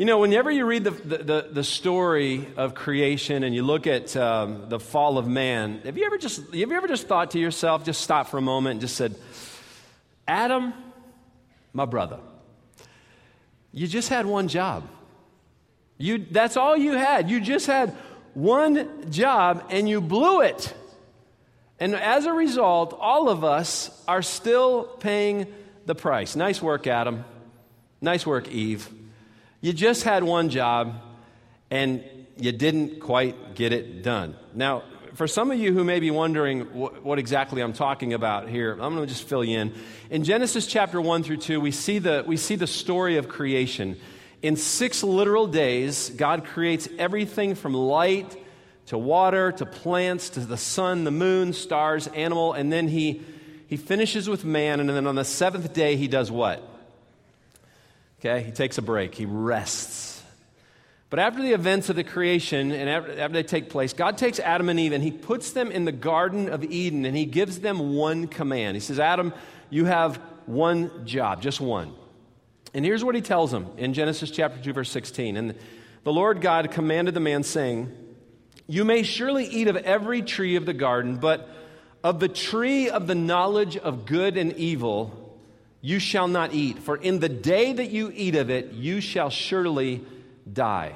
You know, whenever you read the, the, the, story of creation and you look at um, the fall of man, have you, ever just, have you ever just thought to yourself, just stop for a moment and just said, Adam, my brother, you just had one job. You, that's all you had. You just had one job and you blew it. And as a result, all of us are still paying the price. Nice work, Adam. Nice work, Eve. You just had one job and you didn't quite get it done. Now, for some of you who may be wondering what, what exactly I'm talking about here, I'm going to just fill you in. In Genesis chapter 1 through 2, we see the, we see the story of creation. In six literal days, God creates everything from light to water to plants to the sun, the moon, stars, animal, and then he, he finishes with man, and then on the seventh day, he does what? Okay, he takes a break, he rests. But after the events of the creation and after, they take place, God takes Adam and Eve and he puts them in the Garden of Eden and he gives them one command. He says, Adam, you have one job, just one. And here's what he tells them in Genesis chapter 2, verse 16. And the Lord God commanded the man, saying, You may surely eat of every tree of the garden, but of the tree of the knowledge of good and evil you shall not eat, for in the day that you eat of it, you shall surely die.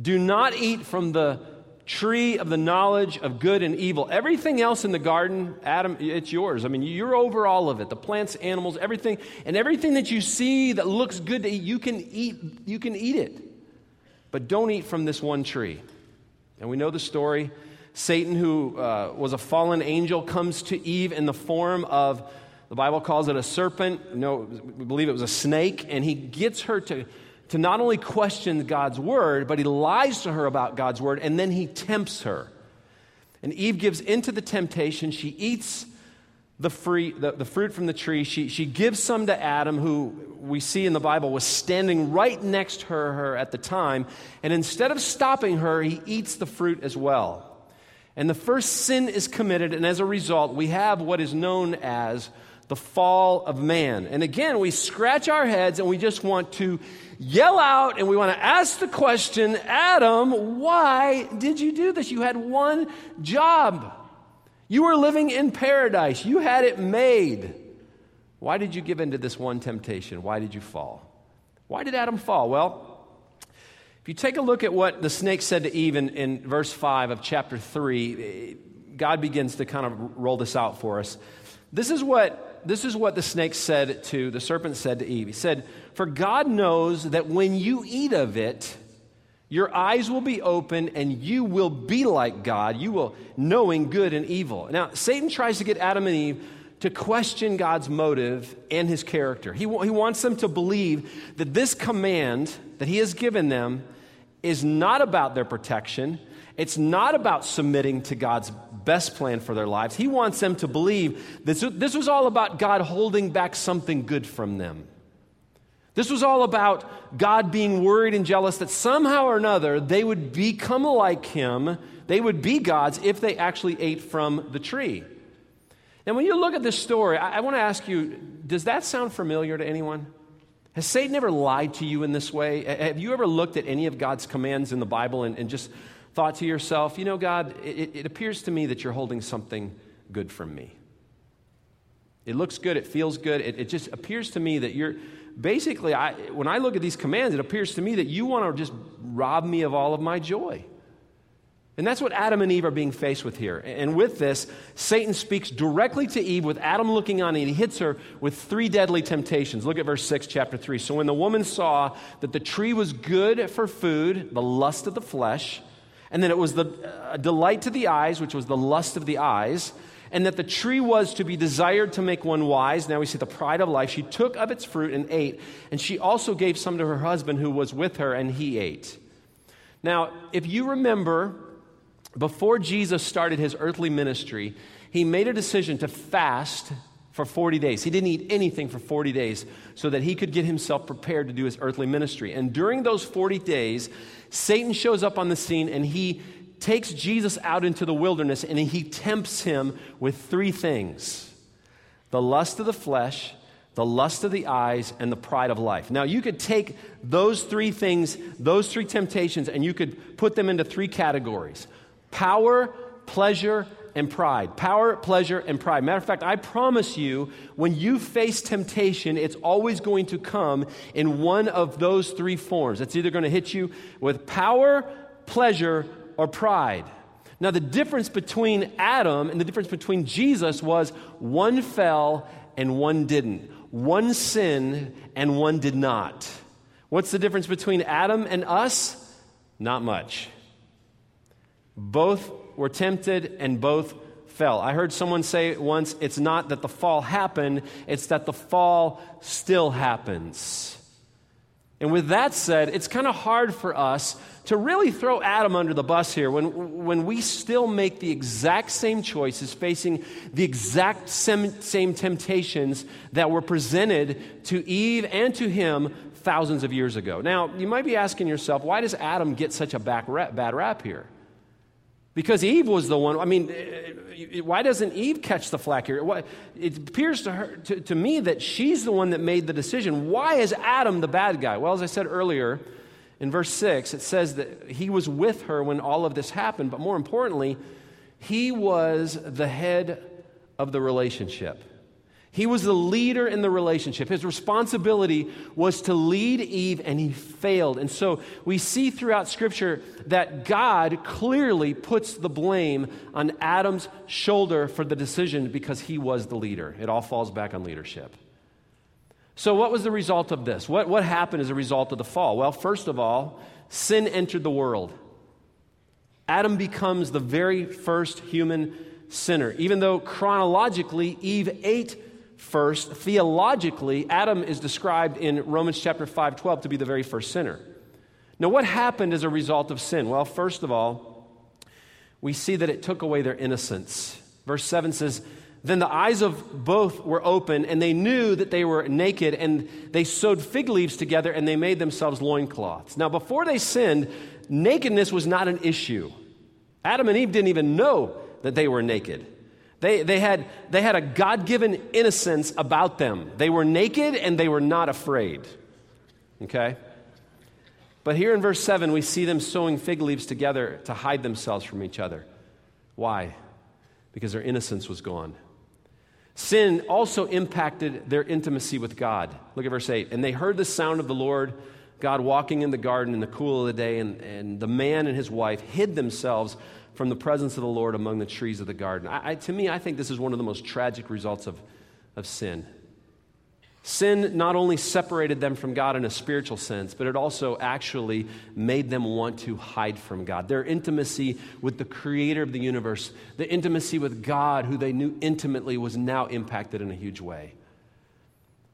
Do not eat from the tree of the knowledge of good and evil. Everything else in the garden, Adam, it's yours. I mean, you're over all of it the plants, animals, everything. And everything that you see that looks good to eat, you can eat, you can eat it. But don't eat from this one tree. And we know the story. Satan, who uh, was a fallen angel, comes to Eve in the form of the Bible calls it a serpent. No, we believe it was a snake. And he gets her to, to not only question God's word, but he lies to her about God's word, and then he tempts her. And Eve gives into the temptation. She eats the, free, the, the fruit from the tree. She, she gives some to Adam, who we see in the Bible was standing right next to her, her at the time. And instead of stopping her, he eats the fruit as well. And the first sin is committed, and as a result, we have what is known as the fall of man. And again, we scratch our heads and we just want to yell out and we want to ask the question Adam, why did you do this? You had one job. You were living in paradise, you had it made. Why did you give in to this one temptation? Why did you fall? Why did Adam fall? Well, if you take a look at what the snake said to Eve in, in verse 5 of chapter 3, eh, God begins to kind of roll this out for us. This is what this is what the snake said to, the serpent said to Eve. He said, For God knows that when you eat of it, your eyes will be open and you will be like God. You will knowing good and evil. Now, Satan tries to get Adam and Eve to question God's motive and his character. He, he wants them to believe that this command that he has given them is not about their protection, it's not about submitting to God's best plan for their lives. He wants them to believe this, this was all about God holding back something good from them. This was all about God being worried and jealous that somehow or another they would become like Him, they would be gods if they actually ate from the tree. Now, when you look at this story, I, I want to ask you does that sound familiar to anyone? Has Satan ever lied to you in this way? Have you ever looked at any of God's commands in the Bible and, and just thought to yourself, you know, God, it, it appears to me that you're holding something good from me. It looks good, it feels good, it, it just appears to me that you're basically, I, when I look at these commands, it appears to me that you want to just rob me of all of my joy. And that's what Adam and Eve are being faced with here. And with this, Satan speaks directly to Eve with Adam looking on, and he hits her with three deadly temptations. Look at verse 6, chapter 3. So when the woman saw that the tree was good for food, the lust of the flesh, and then it was the uh, delight to the eyes, which was the lust of the eyes, and that the tree was to be desired to make one wise. Now we see the pride of life. She took of its fruit and ate, and she also gave some to her husband who was with her, and he ate. Now, if you remember, before Jesus started his earthly ministry, he made a decision to fast for 40 days. He didn't eat anything for 40 days so that he could get himself prepared to do his earthly ministry. And during those 40 days, Satan shows up on the scene and he takes Jesus out into the wilderness and he tempts him with three things the lust of the flesh, the lust of the eyes, and the pride of life. Now, you could take those three things, those three temptations, and you could put them into three categories power, pleasure, and pride. Power, pleasure, and pride. Matter of fact, I promise you, when you face temptation, it's always going to come in one of those three forms. It's either going to hit you with power, pleasure, or pride. Now, the difference between Adam and the difference between Jesus was one fell and one didn't one sinned and one did not. What's the difference between Adam and us? Not much. Both were tempted and both fell. I heard someone say once it's not that the fall happened, it's that the fall still happens. And with that said, it's kind of hard for us to really throw Adam under the bus here when, when we still make the exact same choices, facing the exact same, same temptations that were presented to Eve and to him thousands of years ago. Now, you might be asking yourself, why does Adam get such a rap, bad rap here? Because Eve was the one. I mean, eh, why doesn't Eve catch the flack here? It appears to, her, to, to me that she's the one that made the decision. Why is Adam the bad guy? Well, as I said earlier, in verse 6, it says that he was with her when all of this happened, but more importantly, he was the head of the relationship. He was the leader in the relationship. His responsibility was to lead Eve, and he failed. And so we see throughout Scripture that God clearly puts the blame on Adam's shoulder for the decision because he was the leader. It all falls back on leadership. So, what was the result of this? What, what happened as a result of the fall? Well, first of all, sin entered the world. Adam becomes the very first human sinner. Even though chronologically Eve ate first. Theologically, Adam is described in Romans chapter 5 12 to be the very first sinner. Now, what happened as a result of sin? Well, first of all, we see that it took away their innocence. Verse 7 says, Then the eyes of both were open, and they knew that they were naked, and they sewed fig leaves together, and they made themselves loincloths. Now, before they sinned, nakedness was not an issue. Adam and Eve didn't even know that they were naked. They, they, had, they had a God given innocence about them. They were naked and they were not afraid. Okay? But here in verse 7, we see them sewing fig leaves together to hide themselves from each other. Why? Because their innocence was gone. Sin also impacted their intimacy with God. Look at verse 8. And they heard the sound of the Lord God walking in the garden in the cool of the day, and, and the man and his wife hid themselves from the presence of the Lord among the trees of the garden. I, I, to me, I think this is one of the most tragic results of, of sin. Sin not only separated them from God in a spiritual sense, but it also actually made them want to hide from God. Their intimacy with the creator of the universe, the intimacy with God, who they knew intimately, was now impacted in a huge way.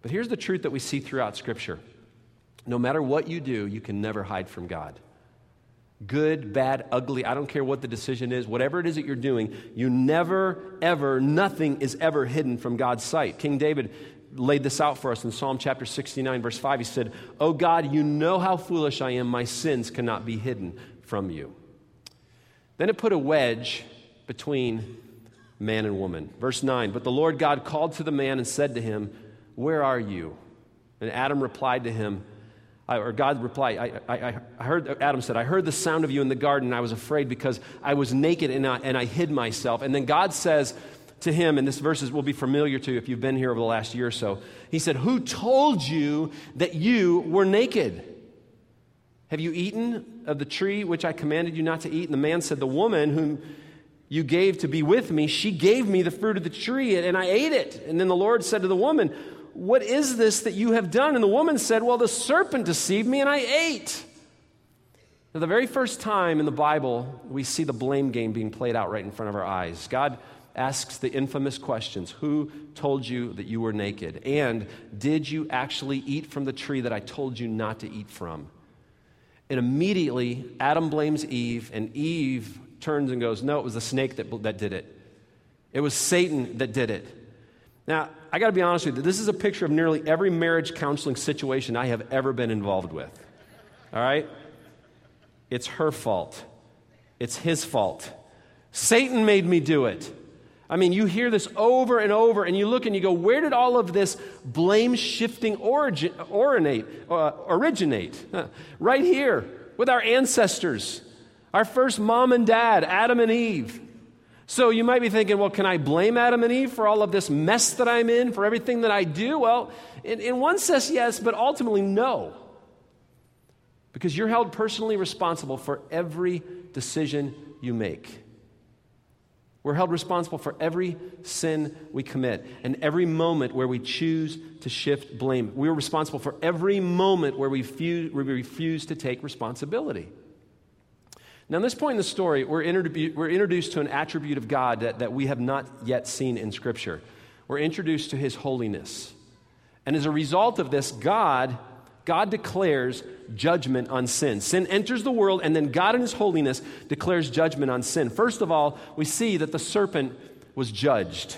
But here's the truth that we see throughout Scripture no matter what you do, you can never hide from God good, bad, ugly, I don't care what the decision is, whatever it is that you're doing, you never, ever, nothing is ever hidden from God's sight. King David laid this out for us in Psalm chapter 69, verse 5. He said, Oh God, you know how foolish I am. My sins cannot be hidden from you. Then it put a wedge between man and woman. Verse 9 But the Lord God called to the man and said to him, Where are you? And Adam replied to him, or God replied, I, I, I, heard, Adam said, I heard the sound of you in the garden and I was afraid because I was naked and I, and I hid myself. And then God says to him, and this verse will be familiar to you if you've been here over the last year or so. He said, Who told you that you were naked? Have you eaten of the tree which I commanded you not to eat? And the man said, The woman whom you gave to be with me, she gave me the fruit of the tree and I ate it. And then the Lord said to the woman, what is this that you have done? And the woman said, Well, the serpent deceived me and I ate. Now, the very first time in the Bible, we see the blame game being played out right in front of our eyes. God asks the infamous questions Who told you that you were naked? And did you actually eat from the tree that I told you not to eat from? And immediately, Adam blames Eve, and Eve turns and goes, No, it was the snake that, that did it. It was Satan that did it. Now, I got to be honest with you, this is a picture of nearly every marriage counseling situation I have ever been involved with. All right? It's her fault, it's his fault. Satan made me do it. I mean, you hear this over and over, and you look and you go, where did all of this blame shifting origin, originate? Uh, originate? right here with our ancestors, our first mom and dad, Adam and Eve. So you might be thinking, well, can I blame Adam and Eve for all of this mess that I'm in, for everything that I do? Well, in, in one sense, yes, but ultimately, no. Because you're held personally responsible for every decision you make. We're held responsible for every sin we commit and every moment where we choose to shift blame. We're responsible for every moment where we, fuse, where we refuse to take responsibility. Now, at this point in the story, we're, we're introduced to an attribute of God that, that we have not yet seen in Scripture. We're introduced to His holiness. And as a result of this, God God declares judgment on sin. Sin enters the world, and then God, in His holiness, declares judgment on sin. First of all, we see that the serpent was judged.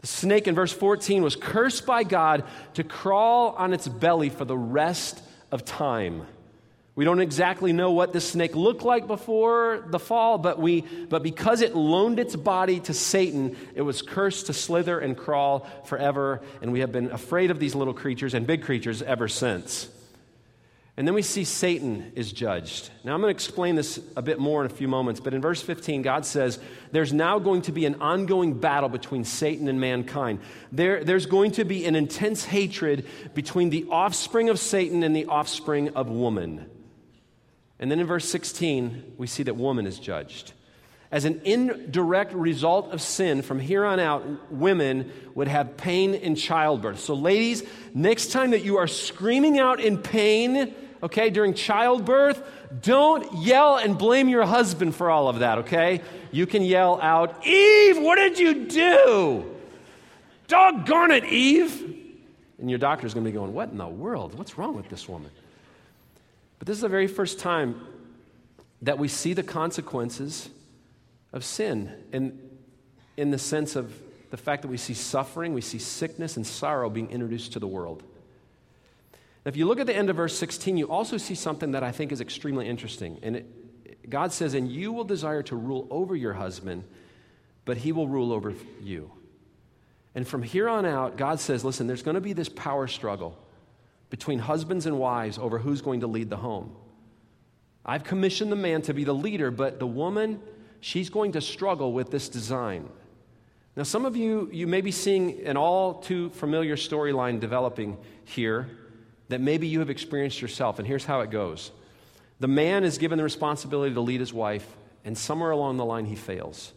The snake in verse 14 was cursed by God to crawl on its belly for the rest of time. We don't exactly know what this snake looked like before the fall, but, we, but because it loaned its body to Satan, it was cursed to slither and crawl forever. And we have been afraid of these little creatures and big creatures ever since. And then we see Satan is judged. Now, I'm going to explain this a bit more in a few moments, but in verse 15, God says there's now going to be an ongoing battle between Satan and mankind. There, there's going to be an intense hatred between the offspring of Satan and the offspring of woman. And then in verse 16, we see that woman is judged. As an indirect result of sin, from here on out, women would have pain in childbirth. So, ladies, next time that you are screaming out in pain, okay, during childbirth, don't yell and blame your husband for all of that, okay? You can yell out, Eve, what did you do? Doggone it, Eve. And your doctor's gonna be going, What in the world? What's wrong with this woman? But this is the very first time that we see the consequences of sin in, in the sense of the fact that we see suffering, we see sickness and sorrow being introduced to the world. Now, if you look at the end of verse 16, you also see something that I think is extremely interesting. And it, God says, And you will desire to rule over your husband, but he will rule over you. And from here on out, God says, Listen, there's going to be this power struggle between husbands and wives over who's going to lead the home. I've commissioned the man to be the leader, but the woman, she's going to struggle with this design. Now, some of you, you may be seeing an all too familiar storyline developing here that maybe you have experienced yourself, and here's how it goes the man is given the responsibility to lead his wife, and somewhere along the line, he fails.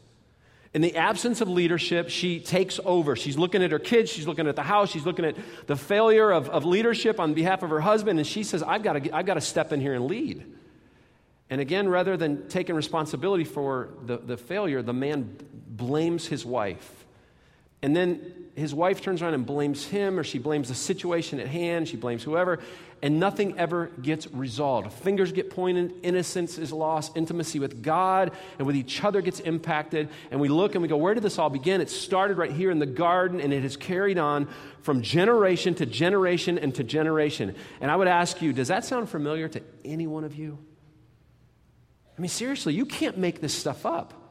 In the absence of leadership, she takes over. She's looking at her kids, she's looking at the house, she's looking at the failure of, of leadership on behalf of her husband, and she says, I've got, to, I've got to step in here and lead. And again, rather than taking responsibility for the, the failure, the man blames his wife. And then his wife turns around and blames him, or she blames the situation at hand, she blames whoever, and nothing ever gets resolved. Fingers get pointed, innocence is lost, intimacy with God and with each other gets impacted. And we look and we go, where did this all begin? It started right here in the garden, and it has carried on from generation to generation and to generation. And I would ask you, does that sound familiar to any one of you? I mean, seriously, you can't make this stuff up.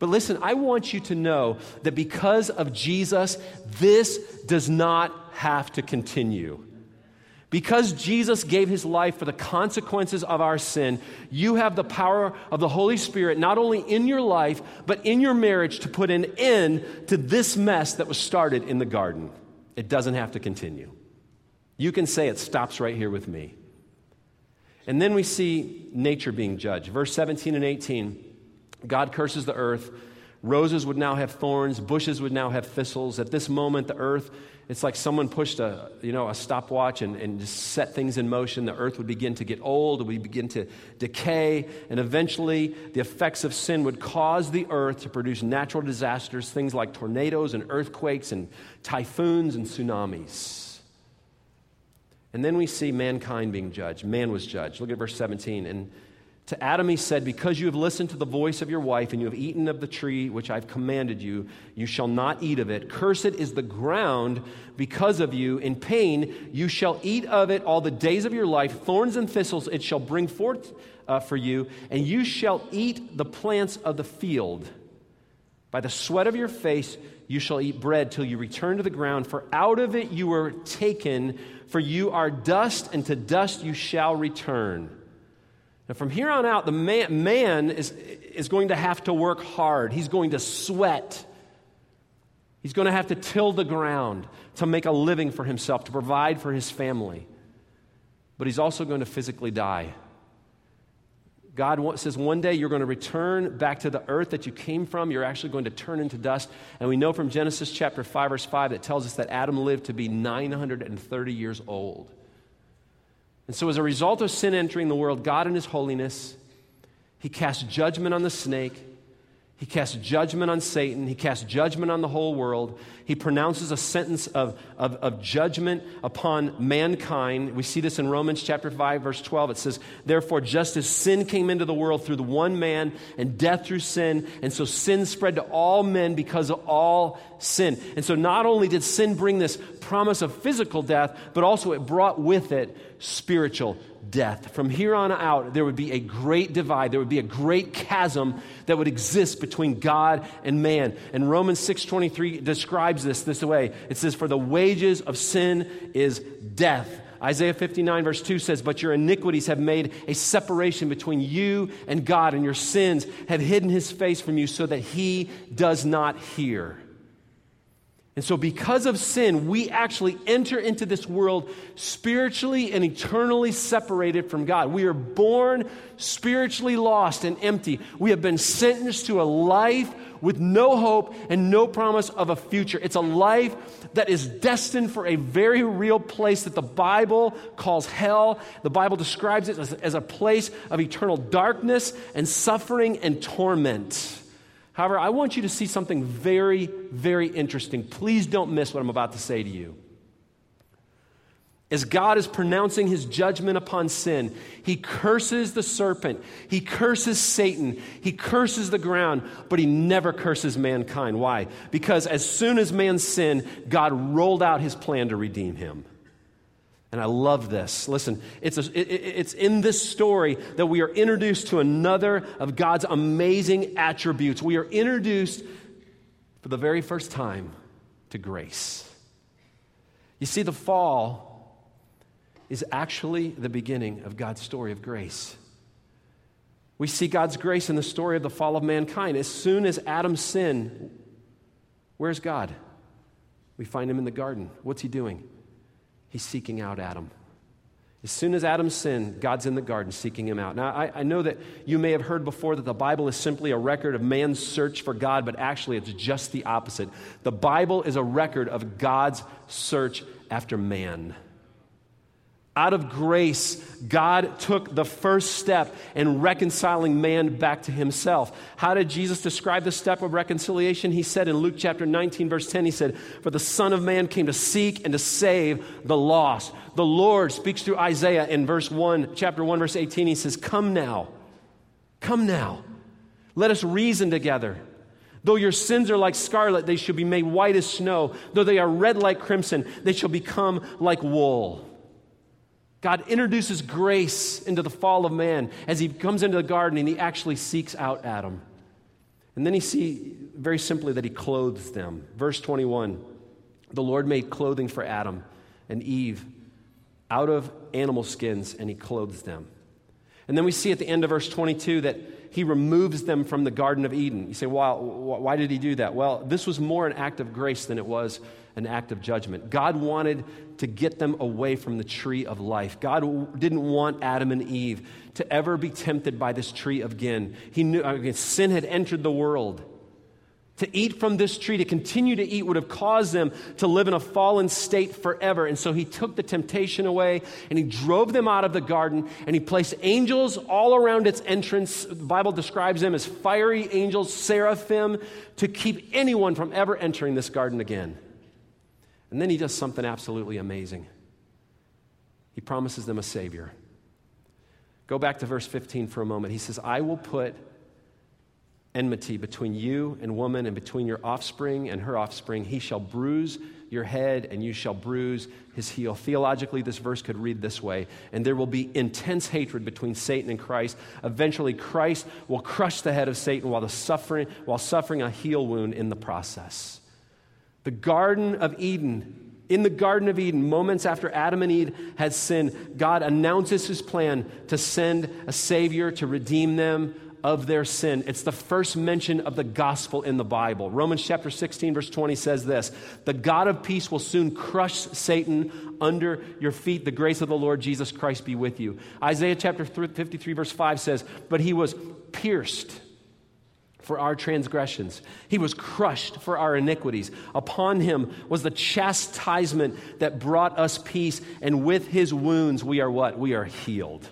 But listen, I want you to know that because of Jesus, this does not have to continue. Because Jesus gave his life for the consequences of our sin, you have the power of the Holy Spirit not only in your life, but in your marriage to put an end to this mess that was started in the garden. It doesn't have to continue. You can say it stops right here with me. And then we see nature being judged. Verse 17 and 18 God curses the earth. Roses would now have thorns, bushes would now have thistles. At this moment, the earth it's like someone pushed a, you know, a stopwatch and, and just set things in motion. The earth would begin to get old, it would begin to decay, and eventually the effects of sin would cause the earth to produce natural disasters, things like tornadoes and earthquakes and typhoons and tsunamis. And then we see mankind being judged. Man was judged. Look at verse 17. And to Adam he said, Because you have listened to the voice of your wife, and you have eaten of the tree which I've commanded you, you shall not eat of it. Cursed is the ground because of you. In pain you shall eat of it all the days of your life. Thorns and thistles it shall bring forth uh, for you, and you shall eat the plants of the field. By the sweat of your face you shall eat bread till you return to the ground, for out of it you were taken, for you are dust, and to dust you shall return. Now, from here on out, the man, man is, is going to have to work hard. He's going to sweat. He's going to have to till the ground to make a living for himself, to provide for his family. But he's also going to physically die. God says one day you're going to return back to the earth that you came from. You're actually going to turn into dust. And we know from Genesis chapter 5, verse 5, that tells us that Adam lived to be 930 years old. And so, as a result of sin entering the world, God in his holiness, he cast judgment on the snake. He casts judgment on Satan. He casts judgment on the whole world. He pronounces a sentence of, of, of, judgment upon mankind. We see this in Romans chapter 5, verse 12. It says, Therefore, just as sin came into the world through the one man, and death through sin, and so sin spread to all men because of all sin. And so not only did sin bring this promise of physical death, but also it brought with it spiritual death. From here on out, there would be a great divide. There would be a great chasm that would exist between God and man. And Romans 6.23 describes this this way. It says, For the wages of sin is death. Isaiah 59, verse 2 says, But your iniquities have made a separation between you and God, and your sins have hidden his face from you so that he does not hear. And so, because of sin, we actually enter into this world spiritually and eternally separated from God. We are born spiritually lost and empty. We have been sentenced to a life with no hope and no promise of a future. It's a life that is destined for a very real place that the Bible calls hell. The Bible describes it as, as a place of eternal darkness and suffering and torment. However, I want you to see something very, very interesting. Please don't miss what I'm about to say to you. As God is pronouncing his judgment upon sin, he curses the serpent, he curses Satan, he curses the ground, but he never curses mankind. Why? Because as soon as man sinned, God rolled out his plan to redeem him. And I love this. Listen, it's, a, it, it's in this story that we are introduced to another of God's amazing attributes. We are introduced for the very first time to grace. You see, the fall is actually the beginning of God's story of grace. We see God's grace in the story of the fall of mankind. As soon as Adam sinned, where's God? We find him in the garden. What's he doing? He's seeking out Adam. As soon as Adam sinned, God's in the garden seeking him out. Now, I, I, know that you may have heard before that the Bible is simply a record of man's search for God, but actually it's just the opposite. The Bible is a record of God's search after man. Out of grace, God took the first step in reconciling man back to himself. How did Jesus describe the step of reconciliation? He said in Luke chapter 19, verse 10, he said, For the Son of Man came to seek and to save the lost. The Lord speaks through Isaiah in verse 1, chapter 1, verse 18. He says, Come now, come now, let us reason together. Though your sins are like scarlet, they shall be made white as snow. Though they are red like crimson, they shall become like wool. God introduces grace into the fall of man as he comes into the garden and he actually seeks out Adam. And then he see very simply that he clothes them. Verse 21 The Lord made clothing for Adam and Eve out of animal skins, and he clothes them. And then we see at the end of verse 22 that he removes them from the Garden of Eden. You say, well, why did he do that? Well, this was more an act of grace than it was an act of judgment. God wanted to get them away from the tree of life. God didn't want Adam and Eve to ever be tempted by this tree again. He knew I mean, sin had entered the world. To eat from this tree, to continue to eat, would have caused them to live in a fallen state forever. And so he took the temptation away and he drove them out of the garden and he placed angels all around its entrance. The Bible describes them as fiery angels, seraphim, to keep anyone from ever entering this garden again. And then he does something absolutely amazing. He promises them a Savior. Go back to verse 15 for a moment. He says, I will put enmity between you and woman, and between your offspring and her offspring. He shall bruise your head, and you shall bruise his heel. Theologically, this verse could read this way And there will be intense hatred between Satan and Christ. Eventually, Christ will crush the head of Satan while, the suffering, while suffering a heel wound in the process. The Garden of Eden in the Garden of Eden, moments after Adam and Eve had sinned, God announces his plan to send a Savior to redeem them of their sin. It's the first mention of the gospel in the Bible. Romans chapter 16, verse 20 says this The God of peace will soon crush Satan under your feet. The grace of the Lord Jesus Christ be with you. Isaiah chapter 53, verse 5 says, But he was pierced for our transgressions. He was crushed for our iniquities. Upon him was the chastisement that brought us peace, and with his wounds we are what? We are healed.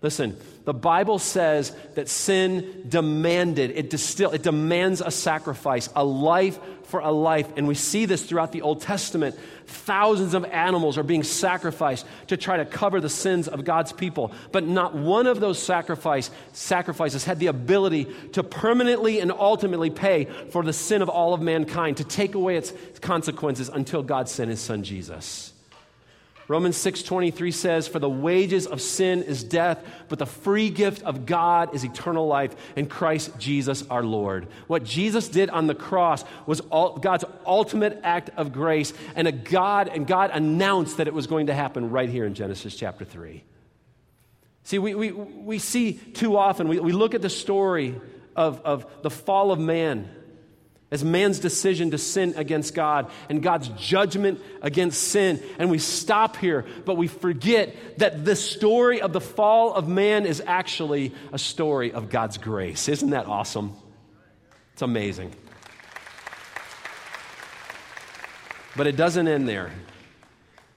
Listen, the Bible says that sin demanded, it, distill, it demands a sacrifice, a life for a life. And we see this throughout the Old Testament. Thousands of animals are being sacrificed to try to cover the sins of God's people. But not one of those sacrifice, sacrifices had the ability to permanently and ultimately pay for the sin of all of mankind, to take away its consequences until God sent his son Jesus. Romans 6:23 says for the wages of sin is death but the free gift of God is eternal life in Christ Jesus our Lord. What Jesus did on the cross was all, God's ultimate act of grace and a God and God announced that it was going to happen right here in Genesis chapter 3. See, we, we, we see too often, we, we look at the story of, of the fall of man as man's decision to sin against God and God's judgment against sin. And we stop here, but we forget that the story of the fall of man is actually a story of God's grace. Isn't that awesome? It's amazing. But it doesn't end there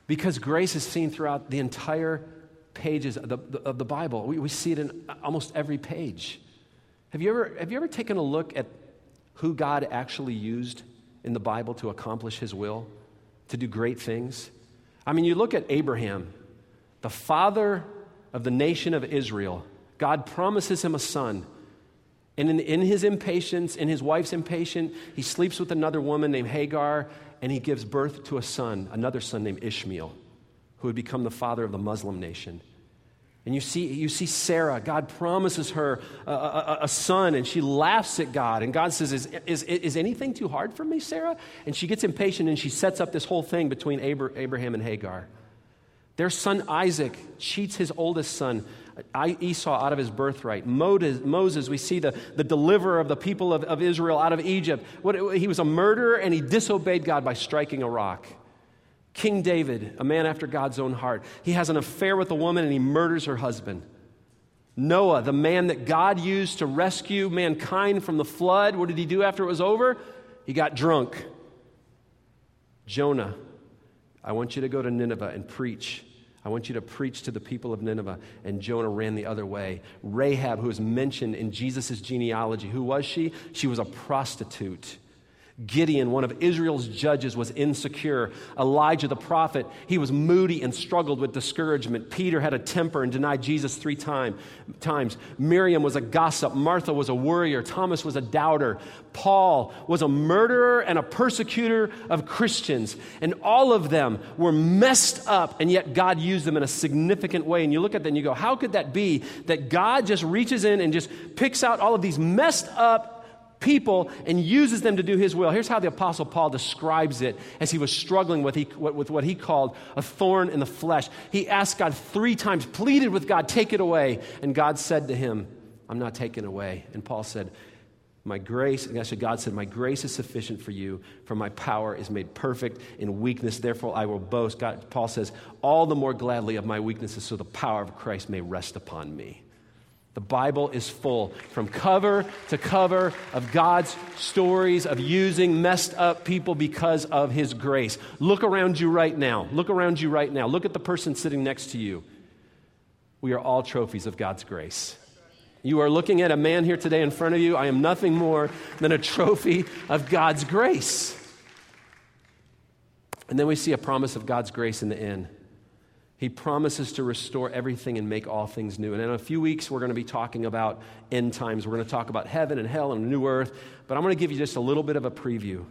because grace is seen throughout the entire pages of the, of the Bible. We, we see it in almost every page. Have you, ever, have you ever taken a look at who God actually used in the Bible to accomplish his will, to do great things. I mean, you look at Abraham, the father of the nation of Israel. God promises him a son. And in, in his impatience, in his wife's impatience, he sleeps with another woman named Hagar, and he gives birth to a son, another son named Ishmael, who would become the father of the Muslim nation. And you see, you see Sarah, God promises her a, a, a, son, and she laughs at God. And God says, is, is, is anything too hard for me, Sarah? And she gets impatient and she sets up this whole thing between Abraham and Hagar. Their son Isaac cheats his oldest son, Esau, out of his birthright. Moses, we see the, the deliverer of the people of, of Israel out of Egypt. What, he was a murderer and he disobeyed God by striking a rock. King David, a man after God's own heart, he has an affair with a woman and he murders her husband. Noah, the man that God used to rescue mankind from the flood, what did he do after it was over? He got drunk. Jonah, I want you to go to Nineveh and preach. I want you to preach to the people of Nineveh. And Jonah ran the other way. Rahab, who is mentioned in Jesus' genealogy, who was she? She was a prostitute. Gideon, one of Israel's judges, was insecure. Elijah the prophet, he was moody and struggled with discouragement. Peter had a temper and denied Jesus three time, times. Miriam was a gossip. Martha was a worrier. Thomas was a doubter. Paul was a murderer and a persecutor of Christians. And all of them were messed up, and yet God used them in a significant way. And you look at them and you go, how could that be that God just reaches in and just picks out all of these messed up people and uses them to do his will. Here's how the Apostle Paul describes it as he was struggling with, he, with what he called a thorn in the flesh. He asked God three times, pleaded with God, take it away. And God said to him, I'm not taking away. And Paul said, my grace, and actually God said, My grace is sufficient for you, for my power is made perfect in weakness. Therefore, I will boast. God, Paul says, All the more gladly of my weaknesses, so the power of Christ may rest upon me. The Bible is full, from cover to cover, of God's stories of using messed up people because of His grace. Look around you right now. Look around you right now. Look at the person sitting next to you. We are all trophies of God's grace. You are looking at a man here today in front of you. I am nothing more than a trophy of God's grace. And then we see a promise of God's grace in the end. He promises to restore everything and make all things new. And in a few weeks, we're going to be talking about end times. We're going to talk about heaven and hell and a new earth. But I'm going to give you just a little bit of a preview.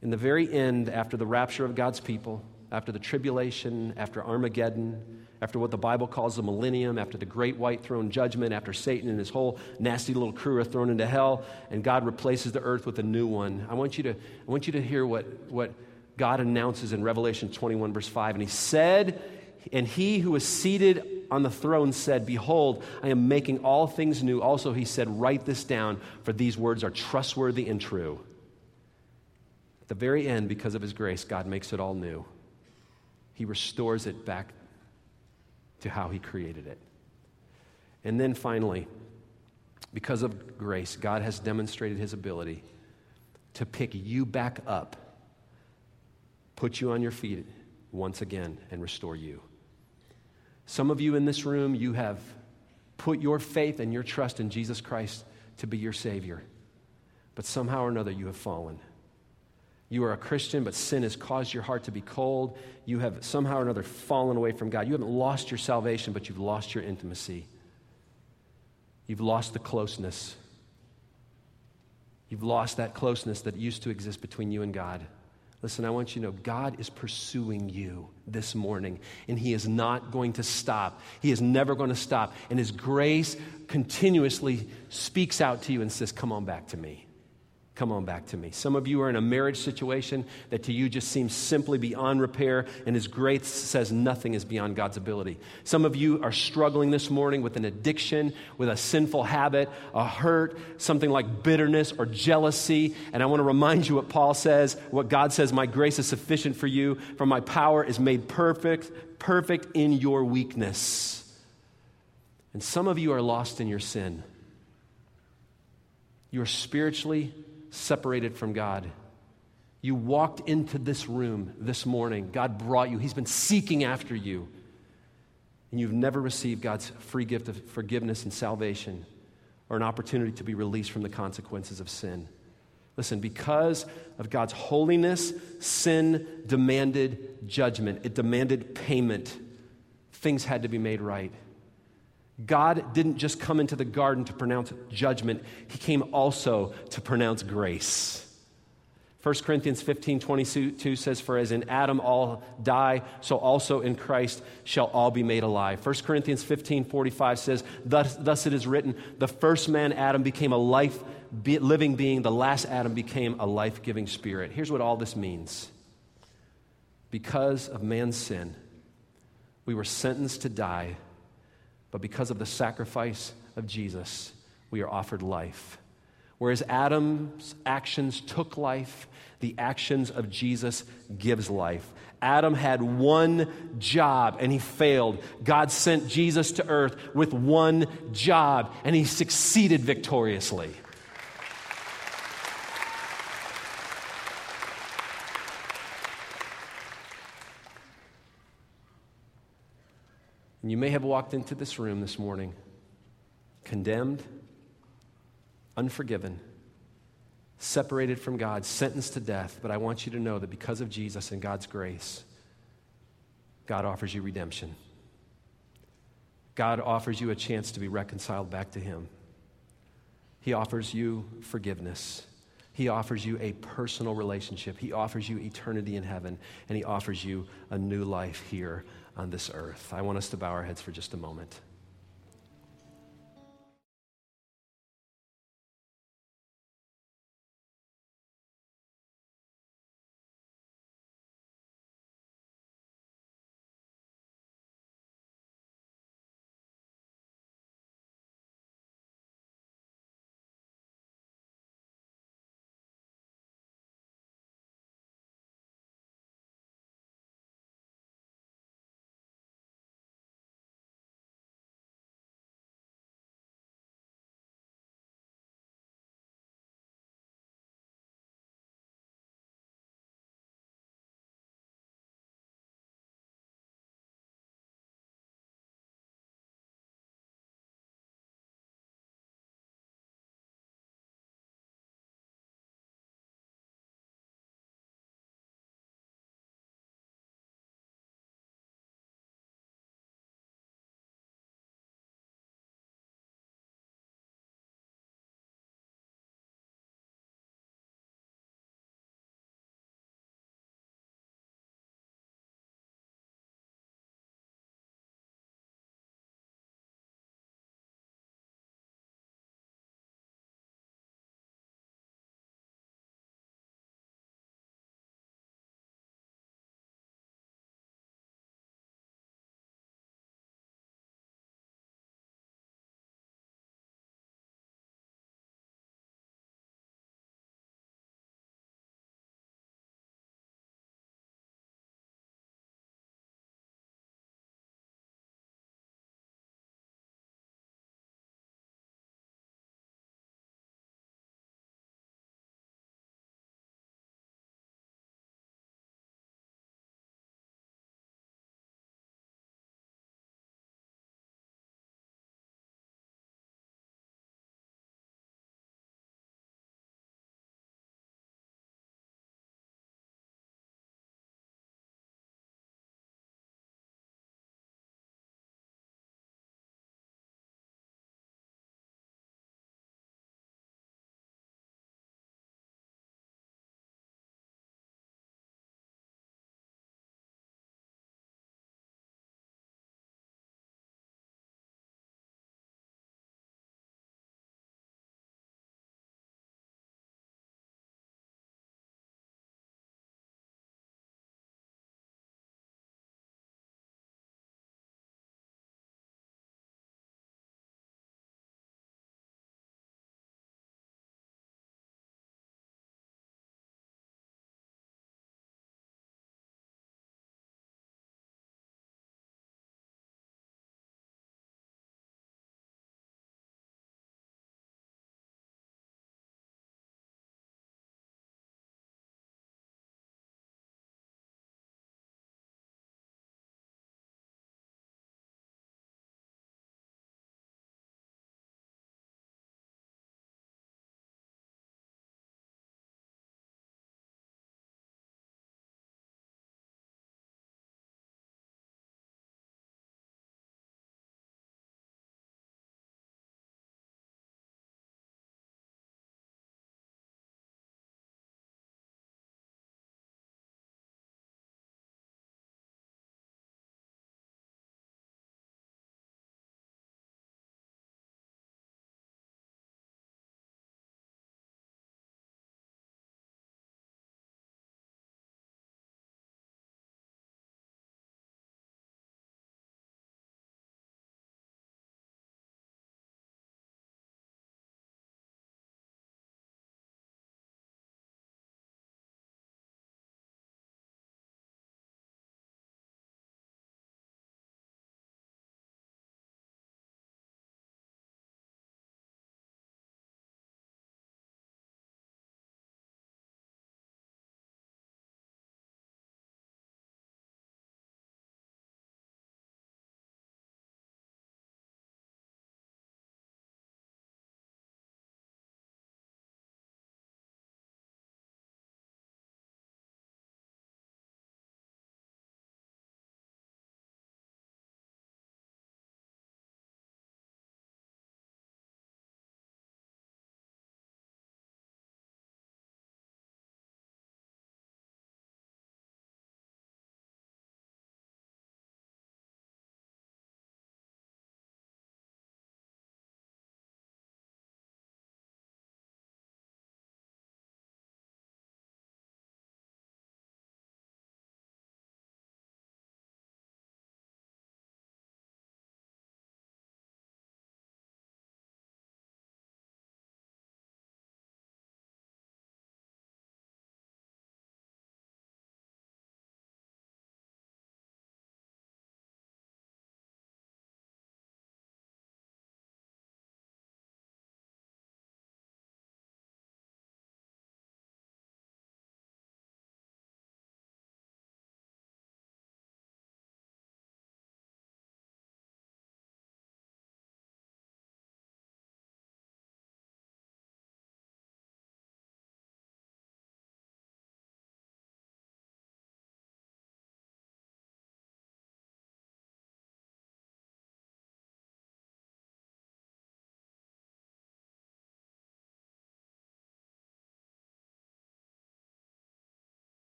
In the very end, after the rapture of God's people, after the tribulation, after Armageddon, after what the Bible calls the millennium, after the great white throne judgment, after Satan and his whole nasty little crew are thrown into hell, and God replaces the earth with a new one. I want you to, I want you to hear what, what God announces in Revelation 21, verse 5. And he said, and he who was seated on the throne said, Behold, I am making all things new. Also, he said, Write this down, for these words are trustworthy and true. At the very end, because of his grace, God makes it all new. He restores it back to how He created it. And then finally, because of grace, God has demonstrated His ability to pick you back up, put you on your feet once again, and restore you. Some of you in this room, you have put your faith and your trust in Jesus Christ to be your Savior, but somehow or another you have fallen. You are a Christian, but sin has caused your heart to be cold. You have somehow or another fallen away from God. You haven't lost your salvation, but you've lost your intimacy. You've lost the closeness. You've lost that closeness that used to exist between you and God. Listen, I want you to know God is pursuing you this morning, and He is not going to stop. He is never going to stop. And His grace continuously speaks out to you and says, Come on back to me. Come on back to me. Some of you are in a marriage situation that to you just seems simply beyond repair, and His grace says nothing is beyond God's ability. Some of you are struggling this morning with an addiction, with a sinful habit, a hurt, something like bitterness or jealousy. And I want to remind you what Paul says, what God says My grace is sufficient for you, for my power is made perfect, perfect in your weakness. And some of you are lost in your sin. You are spiritually separated from God. You walked into this room this morning. God brought you. He's been seeking after you. And you've never received God's free gift of forgiveness and salvation or an opportunity to be released from the consequences of sin. Listen, because of God's holiness, sin demanded judgment, it demanded payment. Things had to be made right. God didn't just come into the garden to pronounce judgment, He came also to pronounce grace. 1 Corinthians 15 22 says, For as in Adam all die, so also in Christ shall all be made alive. 1 Corinthians 15 45 says, Thus, thus it is written, the first man, Adam, became a life living being, the last Adam became a life giving spirit. Here's what all this means because of man's sin, we were sentenced to die but because of the sacrifice of Jesus, we are offered life. Whereas Adam's actions took life, the actions of Jesus gives life. Adam had one job and he failed. God sent Jesus to earth with one job and he succeeded victoriously. And you may have walked into this room this morning condemned, unforgiven, separated from God, sentenced to death. But I want you to know that because of Jesus and God's grace, God offers you redemption. God offers you a chance to be reconciled back to Him. He offers you forgiveness. He offers you a personal relationship. He offers you eternity in heaven, and He offers you a new life here on this earth. I want us to bow our heads for just a moment.